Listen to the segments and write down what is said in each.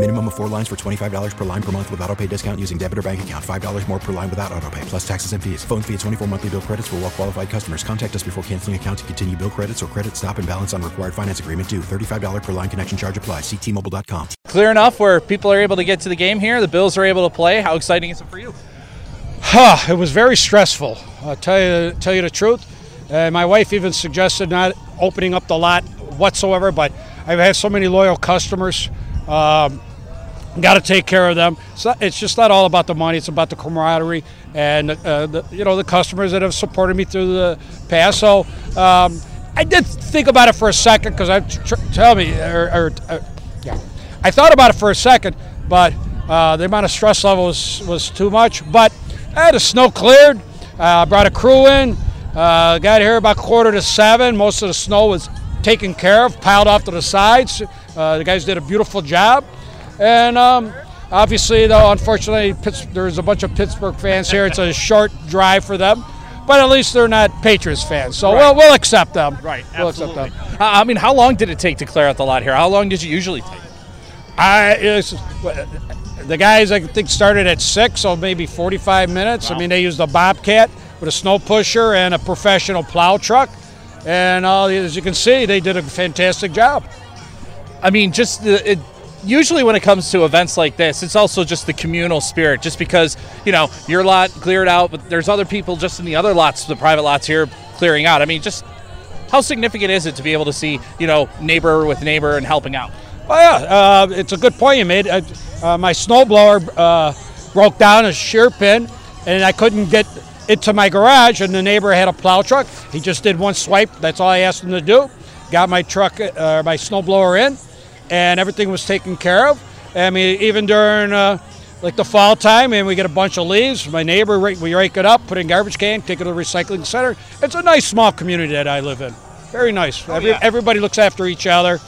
Minimum of four lines for $25 per line per month with auto pay discount using debit or bank account. $5 more per line without auto pay, plus taxes and fees. Phone fee at 24 monthly bill credits for well qualified customers. Contact us before canceling account to continue bill credits or credit stop and balance on required finance agreement due. $35 per line connection charge applies. Ctmobile.com. Clear enough where people are able to get to the game here. The Bills are able to play. How exciting is it for you? Huh, it was very stressful. I'll tell you, tell you the truth. Uh, my wife even suggested not opening up the lot whatsoever, but I've had so many loyal customers. Um, Got to take care of them. It's just not all about the money; it's about the camaraderie and uh, the, you know the customers that have supported me through the past. So um, I did think about it for a second because I tr- tell me, or, or uh, yeah, I thought about it for a second, but uh, the amount of stress level was, was too much. But I had the snow cleared. Uh, brought a crew in. Uh, got here about quarter to seven. Most of the snow was taken care of, piled off to the sides. Uh, the guys did a beautiful job. And um, obviously, though, unfortunately, Pitts, there's a bunch of Pittsburgh fans here. It's a short drive for them, but at least they're not Patriots fans, so Right. we'll, we'll accept them. Right, We'll absolutely. accept them. I mean, how long did it take to clear out the lot here? How long did you usually take? I the guys I think started at six, so maybe 45 minutes. I mean, they used a bobcat with a snow pusher and a professional plow truck, and uh, as you can see, they did a fantastic job. I mean, just the, it, usually when it comes to events like this, it's also just the communal spirit. Just because you know your lot cleared out, but there's other people just in the other lots, the private lots here, clearing out. I mean, just how significant is it to be able to see you know neighbor with neighbor and helping out? Oh yeah, uh, it's a good point you made. Uh, uh, my snowblower uh, broke down a shear pin, and I couldn't get into my garage. And the neighbor had a plow truck. He just did one swipe. That's all I asked him to do. Got my truck, uh, my snowblower in, and everything was taken care of. I mean, even during uh, like the fall time, and we get a bunch of leaves. My neighbor, we rake it up, put it in garbage can, take it to the recycling center. It's a nice small community that I live in. Very nice. Every, yeah. Everybody looks after each other.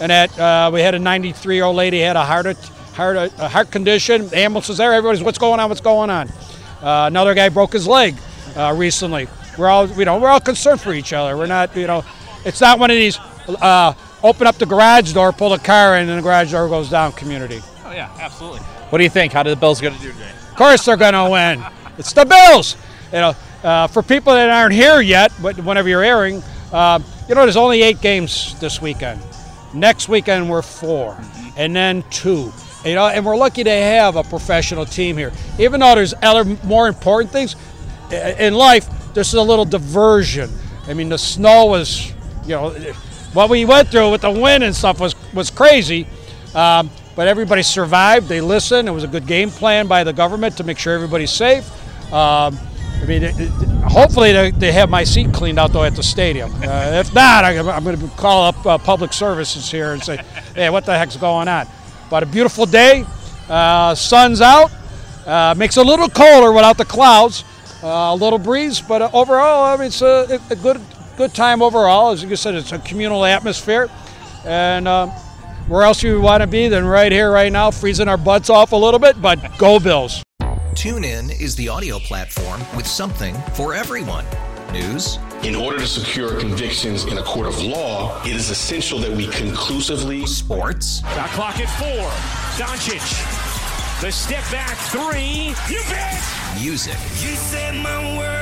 And that uh, we had a 93 year old lady had a heart heart a heart condition. The ambulance was there. Everybody's what's going on? What's going on? Uh, another guy broke his leg uh, recently. We're all you know we're all concerned for each other. We're not you know it's not one of these uh, open up the garage door, pull the car in, and the garage door goes down community. Oh yeah, absolutely. What do you think? How do the Bills going to do today? Of course they're going to win. It's the Bills. You know, uh, for people that aren't here yet, but whenever you're airing, uh, you know, there's only eight games this weekend. Next weekend we're 4 and then two. You know, and we're lucky to have a professional team here. Even though there's other more important things in life, this is a little diversion. I mean, the snow was, you know, what we went through with the wind and stuff was was crazy. Um, but everybody survived. They listened. It was a good game plan by the government to make sure everybody's safe. Um, I mean, it, it- hopefully they, they have my seat cleaned out though at the stadium. Uh, if not, I, I'm going to call up uh, public services here and say, "Hey, what the heck's going on?" But a beautiful day. Uh, sun's out. Uh, makes it a little colder without the clouds. Uh, a little breeze, but overall, I mean, it's a, a good good time overall. As you said, it's a communal atmosphere, and um, where else you want to be than right here, right now, freezing our butts off a little bit, but go Bills. TuneIn is the audio platform with something for everyone. News. In order to secure convictions in a court of law, it is essential that we conclusively. Sports. Got clock at four. Doncic. The step back three. You bet. Music. You set my world